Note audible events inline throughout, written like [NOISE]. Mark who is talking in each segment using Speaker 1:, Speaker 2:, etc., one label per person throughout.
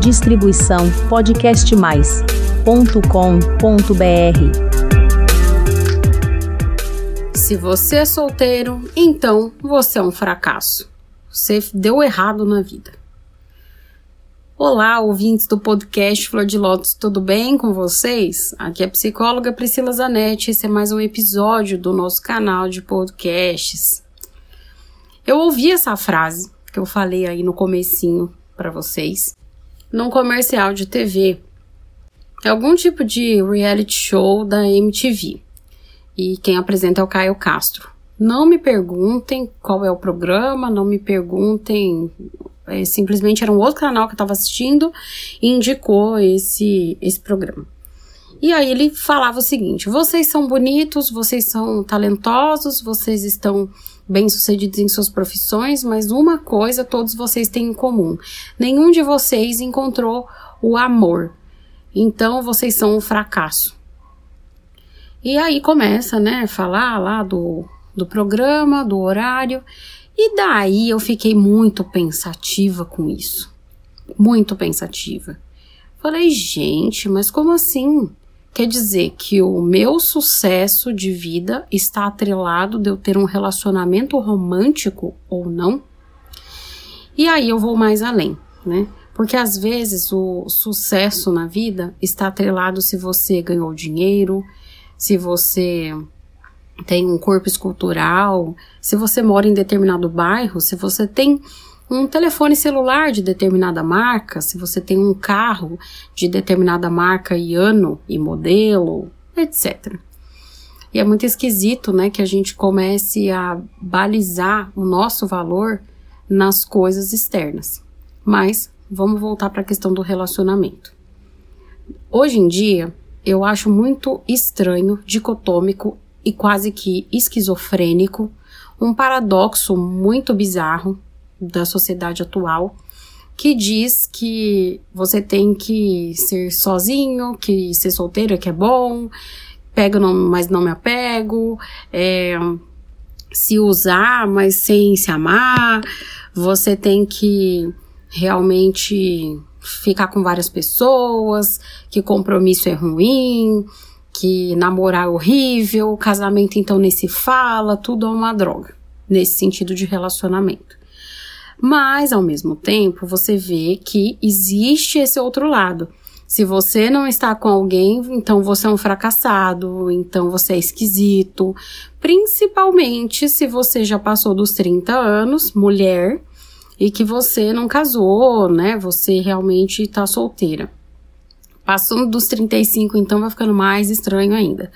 Speaker 1: Distribuição podcastmais.com.br.
Speaker 2: Se você é solteiro, então você é um fracasso. Você deu errado na vida. Olá, ouvintes do podcast Flor de Lótus, tudo bem com vocês? Aqui é a psicóloga Priscila Zanetti, esse é mais um episódio do nosso canal de podcasts. Eu ouvi essa frase que eu falei aí no comecinho para vocês, num comercial de TV. É algum tipo de reality show da MTV. E quem apresenta é o Caio Castro. Não me perguntem qual é o programa, não me perguntem. É, simplesmente era um outro canal que eu estava assistindo e indicou esse, esse programa. E aí ele falava o seguinte: vocês são bonitos, vocês são talentosos, vocês estão bem-sucedidos em suas profissões, mas uma coisa todos vocês têm em comum: nenhum de vocês encontrou o amor. Então vocês são um fracasso. E aí começa, né, falar lá do, do programa, do horário, e daí eu fiquei muito pensativa com isso. Muito pensativa. Falei, gente, mas como assim? Quer dizer que o meu sucesso de vida está atrelado de eu ter um relacionamento romântico ou não? E aí eu vou mais além, né? Porque às vezes o sucesso na vida está atrelado se você ganhou dinheiro, se você tem um corpo escultural, se você mora em determinado bairro, se você tem um telefone celular de determinada marca, se você tem um carro de determinada marca e ano e modelo, etc. E é muito esquisito, né, que a gente comece a balizar o nosso valor nas coisas externas. Mas vamos voltar para a questão do relacionamento. Hoje em dia, eu acho muito estranho, dicotômico e quase que esquizofrênico, um paradoxo muito bizarro da sociedade atual que diz que você tem que ser sozinho, que ser solteiro é que é bom, pego não, mas não me apego, é, se usar, mas sem se amar, você tem que realmente ficar com várias pessoas, que compromisso é ruim, que namorar é horrível, casamento então nem se fala, tudo é uma droga, nesse sentido de relacionamento. Mas, ao mesmo tempo, você vê que existe esse outro lado. Se você não está com alguém, então você é um fracassado, então você é esquisito. Principalmente se você já passou dos 30 anos, mulher, e que você não casou, né? Você realmente está solteira. Passando dos 35, então vai ficando mais estranho ainda.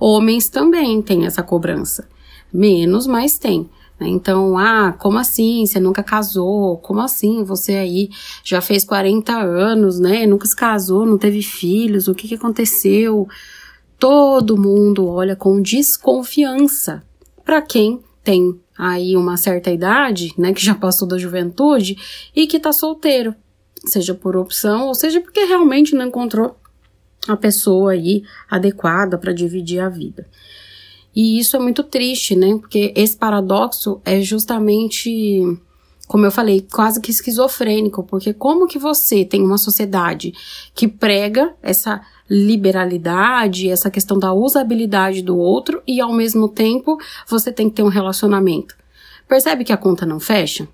Speaker 2: Homens também têm essa cobrança. Menos, mas tem. Né? Então, ah, como assim? Você nunca casou? Como assim? Você aí já fez 40 anos, né? Nunca se casou, não teve filhos, o que, que aconteceu? Todo mundo olha com desconfiança para quem tem aí uma certa idade, né, que já passou da juventude e que tá solteiro, seja por opção ou seja porque realmente não encontrou a pessoa aí adequada para dividir a vida. E isso é muito triste, né? Porque esse paradoxo é justamente, como eu falei, quase que esquizofrênico, porque como que você tem uma sociedade que prega essa liberalidade, essa questão da usabilidade do outro e ao mesmo tempo você tem que ter um relacionamento. Percebe que a conta não fecha?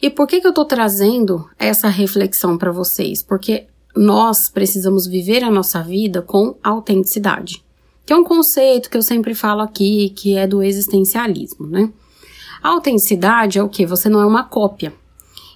Speaker 2: E por que que eu tô trazendo essa reflexão para vocês? Porque nós precisamos viver a nossa vida com autenticidade que é um conceito que eu sempre falo aqui, que é do existencialismo, né? A autenticidade é o que? Você não é uma cópia.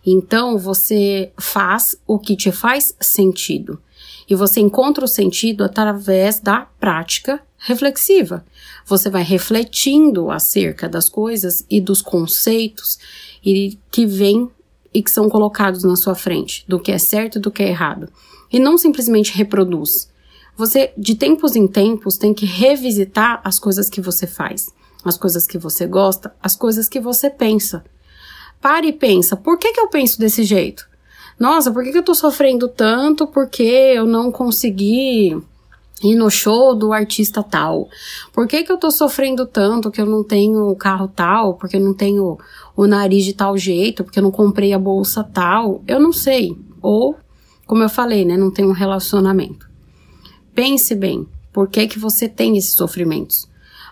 Speaker 2: Então você faz o que te faz sentido. E você encontra o sentido através da prática reflexiva. Você vai refletindo acerca das coisas e dos conceitos e que vêm e que são colocados na sua frente, do que é certo e do que é errado. E não simplesmente reproduz, você, de tempos em tempos, tem que revisitar as coisas que você faz, as coisas que você gosta, as coisas que você pensa. Pare e pensa, por que, que eu penso desse jeito? Nossa, por que, que eu tô sofrendo tanto porque eu não consegui ir no show do artista tal? Por que, que eu tô sofrendo tanto que eu não tenho o carro tal? Porque eu não tenho o nariz de tal jeito? Porque eu não comprei a bolsa tal? Eu não sei. ou, como eu falei, né, não tem um relacionamento. Pense bem, por que que você tem esses sofrimentos?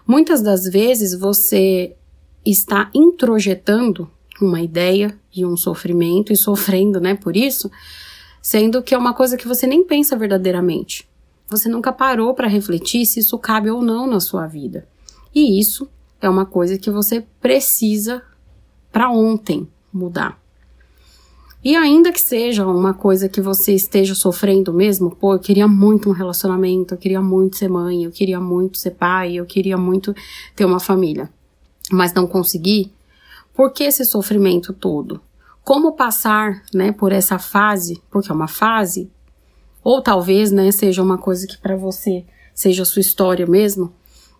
Speaker 2: Muitas das vezes você está introjetando uma ideia e um sofrimento e sofrendo, né, por isso, sendo que é uma coisa que você nem pensa verdadeiramente. Você nunca parou para refletir se isso cabe ou não na sua vida. E isso é uma coisa que você precisa para ontem mudar. E ainda que seja uma coisa que você esteja sofrendo mesmo, pô, eu queria muito um relacionamento, eu queria muito ser mãe, eu queria muito ser pai, eu queria muito ter uma família, mas não consegui. Por que esse sofrimento todo? Como passar, né, por essa fase, porque é uma fase, ou talvez, né, seja uma coisa que para você seja a sua história mesmo,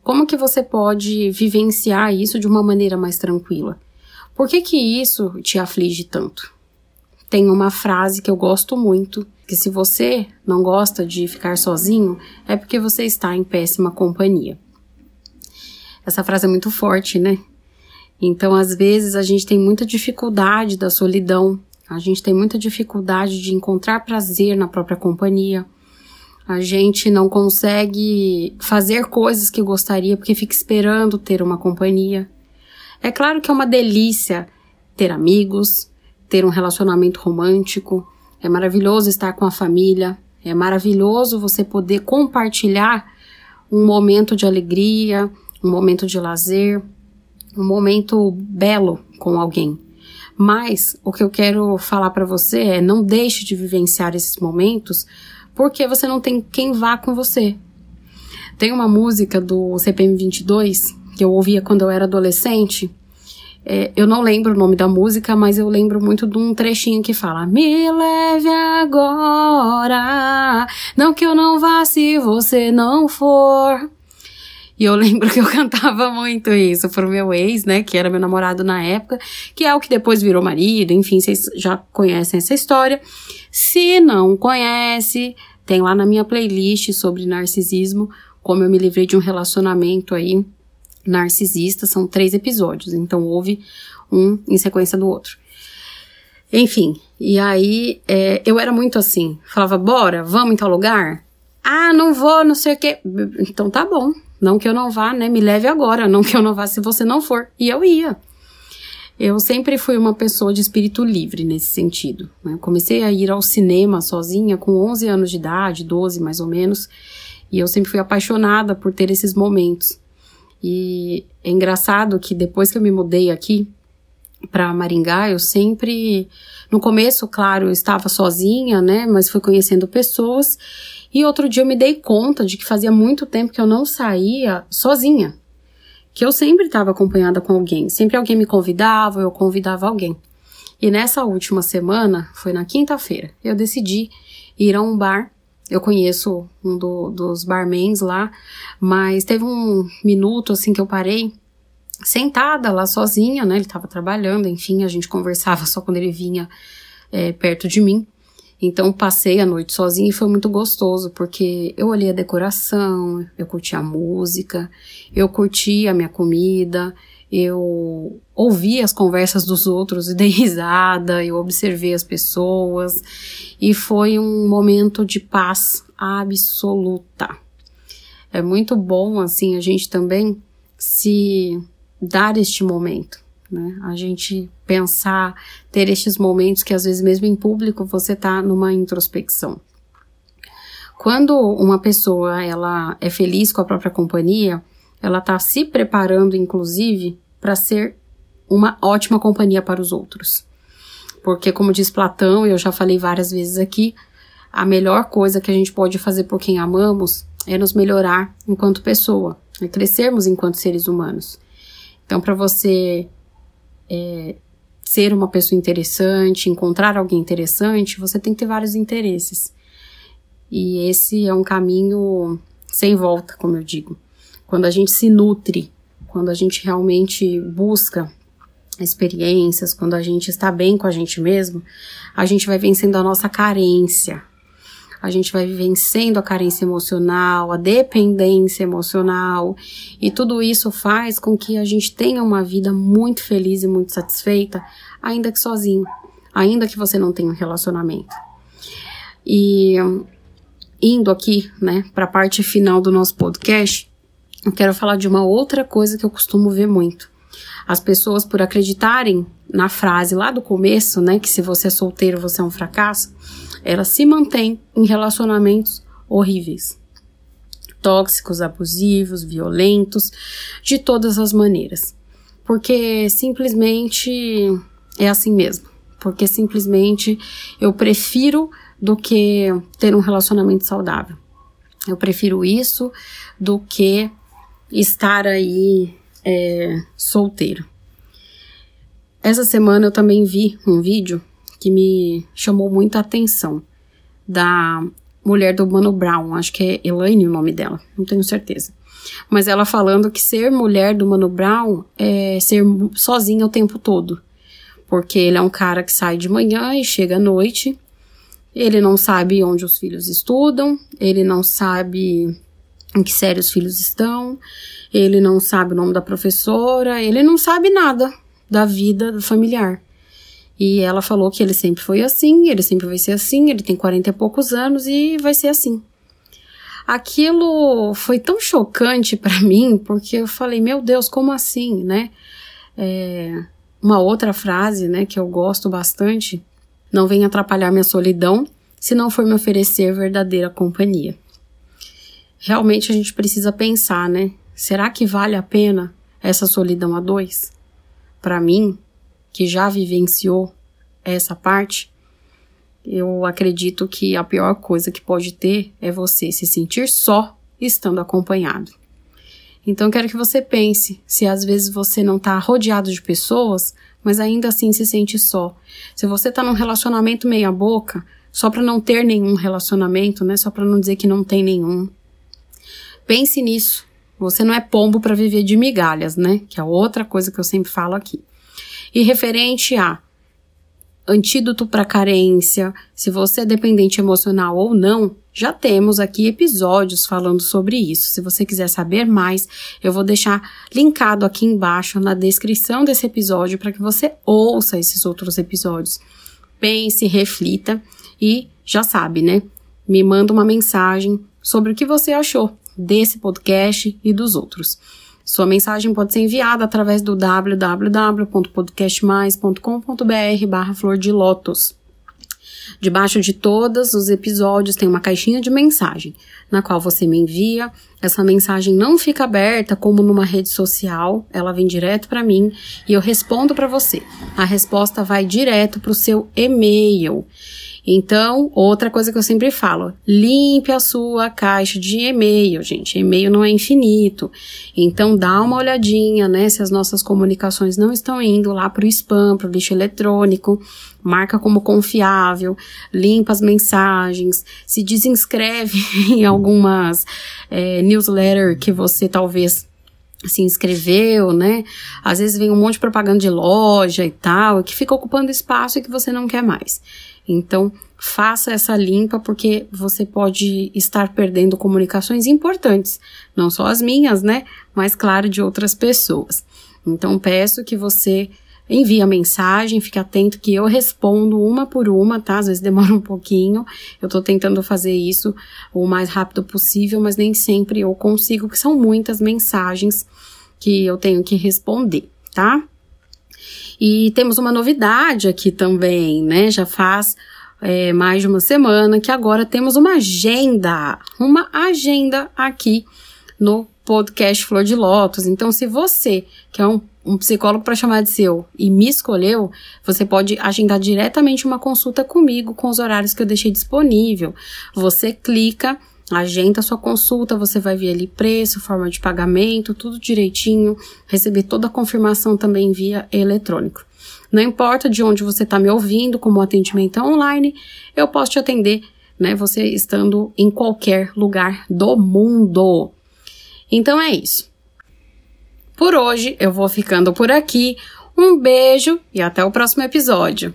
Speaker 2: como que você pode vivenciar isso de uma maneira mais tranquila? Por que que isso te aflige tanto? Tem uma frase que eu gosto muito, que se você não gosta de ficar sozinho, é porque você está em péssima companhia. Essa frase é muito forte, né? Então, às vezes, a gente tem muita dificuldade da solidão, a gente tem muita dificuldade de encontrar prazer na própria companhia. A gente não consegue fazer coisas que gostaria porque fica esperando ter uma companhia. É claro que é uma delícia ter amigos, ter um relacionamento romântico, é maravilhoso estar com a família, é maravilhoso você poder compartilhar um momento de alegria, um momento de lazer, um momento belo com alguém. Mas o que eu quero falar para você é não deixe de vivenciar esses momentos porque você não tem quem vá com você. Tem uma música do CPM 22 que eu ouvia quando eu era adolescente. É, eu não lembro o nome da música, mas eu lembro muito de um trechinho que fala: Me leve agora, não que eu não vá se você não for. E eu [LAUGHS] lembro que eu cantava muito isso pro meu ex, né, que era meu namorado na época, que é o que depois virou marido, enfim, vocês já conhecem essa história. Se não conhece, tem lá na minha playlist sobre narcisismo, como eu me livrei de um relacionamento aí narcisista, são três episódios, então houve um em sequência do outro. Enfim, e aí é, eu era muito assim, falava, bora, vamos em tal lugar? Ah, não vou, não sei o quê. Então tá bom, não que eu não vá, né? Me leve agora, não que eu não vá se você não for. E eu ia. Eu sempre fui uma pessoa de espírito livre nesse sentido. Né? Comecei a ir ao cinema sozinha com 11 anos de idade, 12 mais ou menos, e eu sempre fui apaixonada por ter esses momentos. E é engraçado que depois que eu me mudei aqui para Maringá, eu sempre, no começo, claro, eu estava sozinha, né? Mas fui conhecendo pessoas e outro dia eu me dei conta de que fazia muito tempo que eu não saía sozinha. Que eu sempre estava acompanhada com alguém. Sempre alguém me convidava, eu convidava alguém. E nessa última semana, foi na quinta-feira, eu decidi ir a um bar. Eu conheço um do, dos barmans lá, mas teve um minuto assim que eu parei sentada lá sozinha, né? Ele estava trabalhando, enfim, a gente conversava só quando ele vinha é, perto de mim. Então passei a noite sozinha e foi muito gostoso, porque eu olhei a decoração, eu curti a música, eu curti a minha comida, eu ouvi as conversas dos outros e dei [LAUGHS] risada, eu observei as pessoas e foi um momento de paz absoluta. É muito bom assim a gente também se dar este momento né? A gente pensar, ter estes momentos que às vezes mesmo em público você tá numa introspecção. Quando uma pessoa ela é feliz com a própria companhia, ela tá se preparando inclusive para ser uma ótima companhia para os outros. Porque como diz Platão, e eu já falei várias vezes aqui, a melhor coisa que a gente pode fazer por quem amamos é nos melhorar enquanto pessoa, é crescermos enquanto seres humanos. Então, para você é, ser uma pessoa interessante, encontrar alguém interessante, você tem que ter vários interesses. E esse é um caminho sem volta, como eu digo. Quando a gente se nutre, quando a gente realmente busca experiências, quando a gente está bem com a gente mesmo, a gente vai vencendo a nossa carência, a gente vai vencendo a carência emocional, a dependência emocional, e tudo isso faz com que a gente tenha uma vida muito feliz e muito satisfeita, ainda que sozinho, ainda que você não tenha um relacionamento. E indo aqui, né, para a parte final do nosso podcast, eu quero falar de uma outra coisa que eu costumo ver muito. As pessoas, por acreditarem na frase lá do começo, né, que se você é solteiro você é um fracasso, elas se mantêm em relacionamentos horríveis, tóxicos, abusivos, violentos, de todas as maneiras. Porque simplesmente é assim mesmo. Porque simplesmente eu prefiro do que ter um relacionamento saudável. Eu prefiro isso do que estar aí é, solteiro. Essa semana eu também vi um vídeo que me chamou muita atenção da mulher do Mano Brown, acho que é Elaine o nome dela, não tenho certeza. Mas ela falando que ser mulher do Mano Brown é ser sozinha o tempo todo. Porque ele é um cara que sai de manhã e chega à noite. Ele não sabe onde os filhos estudam, ele não sabe em que série os filhos estão, ele não sabe o nome da professora, ele não sabe nada da vida familiar. E ela falou que ele sempre foi assim, ele sempre vai ser assim, ele tem 40 e poucos anos e vai ser assim. Aquilo foi tão chocante para [LAUGHS] mim, porque eu falei, meu Deus, como assim, né? É, uma outra frase, né, que eu gosto bastante, não venha atrapalhar minha solidão, se não for me oferecer verdadeira companhia realmente a gente precisa pensar, né? Será que vale a pena essa solidão a dois? Para mim, que já vivenciou essa parte, eu acredito que a pior coisa que pode ter é você se sentir só estando acompanhado. Então quero que você pense se às vezes você não está rodeado de pessoas, mas ainda assim se sente só. Se você está num relacionamento meia boca, só para não ter nenhum relacionamento, né? Só para não dizer que não tem nenhum. Pense nisso. Você não é pombo para viver de migalhas, né? Que é outra coisa que eu sempre falo aqui. E referente a antídoto para carência, se você é dependente emocional ou não, já temos aqui episódios falando sobre isso. Se você quiser saber mais, eu vou deixar linkado aqui embaixo na descrição desse episódio para que você ouça esses outros episódios. Pense, reflita e já sabe, né? Me manda uma mensagem sobre o que você achou desse podcast e dos outros. Sua mensagem pode ser enviada através do www.podcastmais.com.br barra flor de lótus. Debaixo de todos os episódios tem uma caixinha de mensagem, na qual você me envia. Essa mensagem não fica aberta como numa rede social, ela vem direto para mim e eu respondo para você. A resposta vai direto para o seu e-mail. Então, outra coisa que eu sempre falo, limpe a sua caixa de e-mail, gente. E-mail não é infinito. Então, dá uma olhadinha, né, se as nossas comunicações não estão indo lá para o spam, para o lixo eletrônico. Marca como confiável, limpa as mensagens, se desinscreve [LAUGHS] em algumas é, newsletter que você talvez se inscreveu, né? Às vezes vem um monte de propaganda de loja e tal, que fica ocupando espaço e que você não quer mais. Então, faça essa limpa porque você pode estar perdendo comunicações importantes, não só as minhas, né, mas claro de outras pessoas. Então, peço que você envie a mensagem, fique atento que eu respondo uma por uma, tá? Às vezes demora um pouquinho. Eu tô tentando fazer isso o mais rápido possível, mas nem sempre eu consigo, que são muitas mensagens que eu tenho que responder, tá? E temos uma novidade aqui também, né? Já faz é, mais de uma semana que agora temos uma agenda, uma agenda aqui no podcast Flor de Lótus. Então, se você que é um, um psicólogo para chamar de seu e me escolheu, você pode agendar diretamente uma consulta comigo com os horários que eu deixei disponível. Você clica agenda sua consulta, você vai ver ali preço, forma de pagamento, tudo direitinho, receber toda a confirmação também via eletrônico. Não importa de onde você está me ouvindo, como atendimento é online, eu posso te atender, né? Você estando em qualquer lugar do mundo. Então é isso. Por hoje eu vou ficando por aqui. Um beijo e até o próximo episódio.